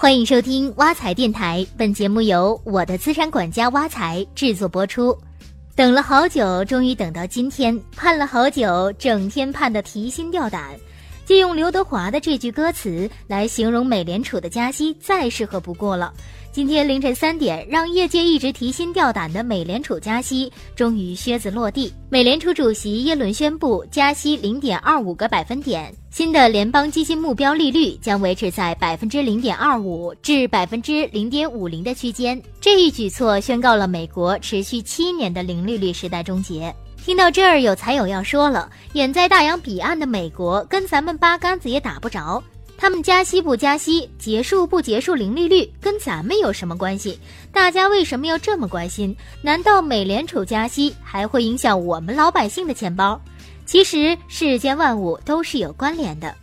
欢迎收听挖财电台，本节目由我的资产管家挖财制作播出。等了好久，终于等到今天；盼了好久，整天盼的提心吊胆。借用刘德华的这句歌词来形容美联储的加息，再适合不过了。今天凌晨三点，让业界一直提心吊胆的美联储加息终于靴子落地。美联储主席耶伦宣布加息零点二五个百分点，新的联邦基金目标利率将维持在百分之零点二五至百分之零点五零的区间。这一举措宣告了美国持续七年的零利率时代终结。听到这儿，有财友要说了：远在大洋彼岸的美国，跟咱们八竿子也打不着。他们加息不加息，结束不结束零利率，跟咱们有什么关系？大家为什么要这么关心？难道美联储加息还会影响我们老百姓的钱包？其实世间万物都是有关联的，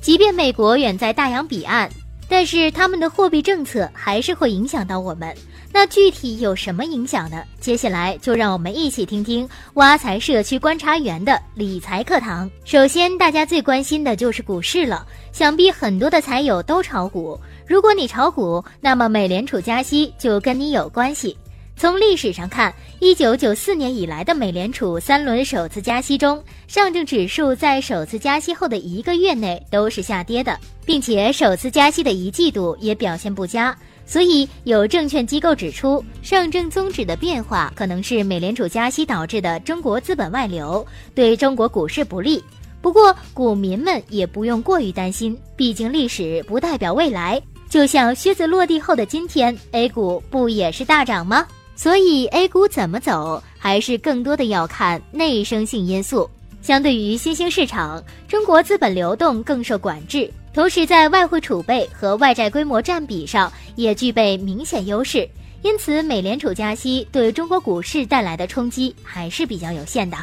即便美国远在大洋彼岸，但是他们的货币政策还是会影响到我们。那具体有什么影响呢？接下来就让我们一起听听挖财社区观察员的理财课堂。首先，大家最关心的就是股市了。想必很多的财友都炒股。如果你炒股，那么美联储加息就跟你有关系。从历史上看，一九九四年以来的美联储三轮首次加息中，上证指数在首次加息后的一个月内都是下跌的，并且首次加息的一季度也表现不佳。所以，有证券机构指出，上证综指的变化可能是美联储加息导致的中国资本外流，对中国股市不利。不过，股民们也不用过于担心，毕竟历史不代表未来。就像靴子落地后的今天，A 股不也是大涨吗？所以，A 股怎么走，还是更多的要看内生性因素。相对于新兴市场，中国资本流动更受管制。同时，在外汇储备和外债规模占比上也具备明显优势，因此美联储加息对中国股市带来的冲击还是比较有限的。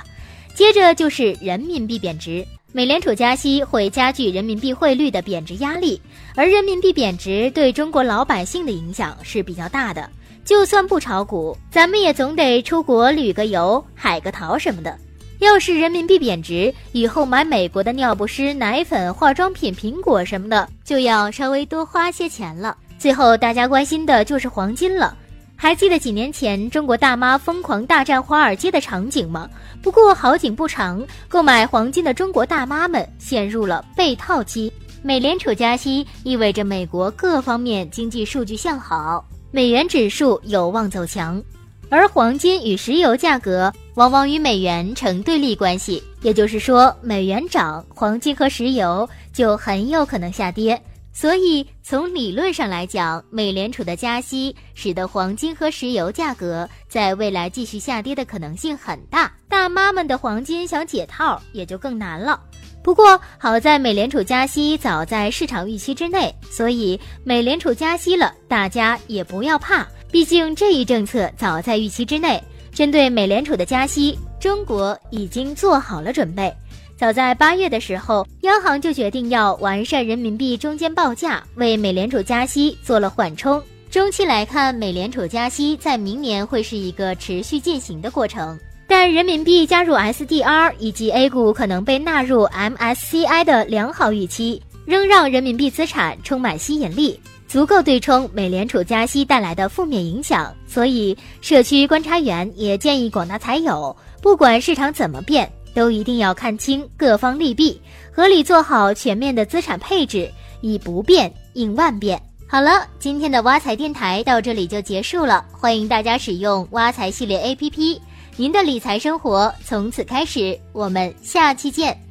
接着就是人民币贬值，美联储加息会加剧人民币汇率的贬值压力，而人民币贬值对中国老百姓的影响是比较大的。就算不炒股，咱们也总得出国旅个游、海个淘什么的。要是人民币贬值，以后买美国的尿不湿、奶粉、化妆品、苹果什么的，就要稍微多花些钱了。最后，大家关心的就是黄金了。还记得几年前中国大妈疯狂大战华尔街的场景吗？不过好景不长，购买黄金的中国大妈们陷入了被套期。美联储加息意味着美国各方面经济数据向好，美元指数有望走强。而黄金与石油价格往往与美元成对立关系，也就是说，美元涨，黄金和石油就很有可能下跌。所以，从理论上来讲，美联储的加息使得黄金和石油价格在未来继续下跌的可能性很大。大妈们的黄金想解套也就更难了。不过，好在美联储加息早在市场预期之内，所以美联储加息了，大家也不要怕。毕竟这一政策早在预期之内，针对美联储的加息，中国已经做好了准备。早在八月的时候，央行就决定要完善人民币中间报价，为美联储加息做了缓冲。中期来看，美联储加息在明年会是一个持续进行的过程。但人民币加入 SDR 以及 A 股可能被纳入 MSCI 的良好预期，仍让人民币资产充满吸引力。足够对冲美联储加息带来的负面影响，所以社区观察员也建议广大财友，不管市场怎么变，都一定要看清各方利弊，合理做好全面的资产配置，以不变应万变。好了，今天的挖财电台到这里就结束了，欢迎大家使用挖财系列 APP，您的理财生活从此开始。我们下期见。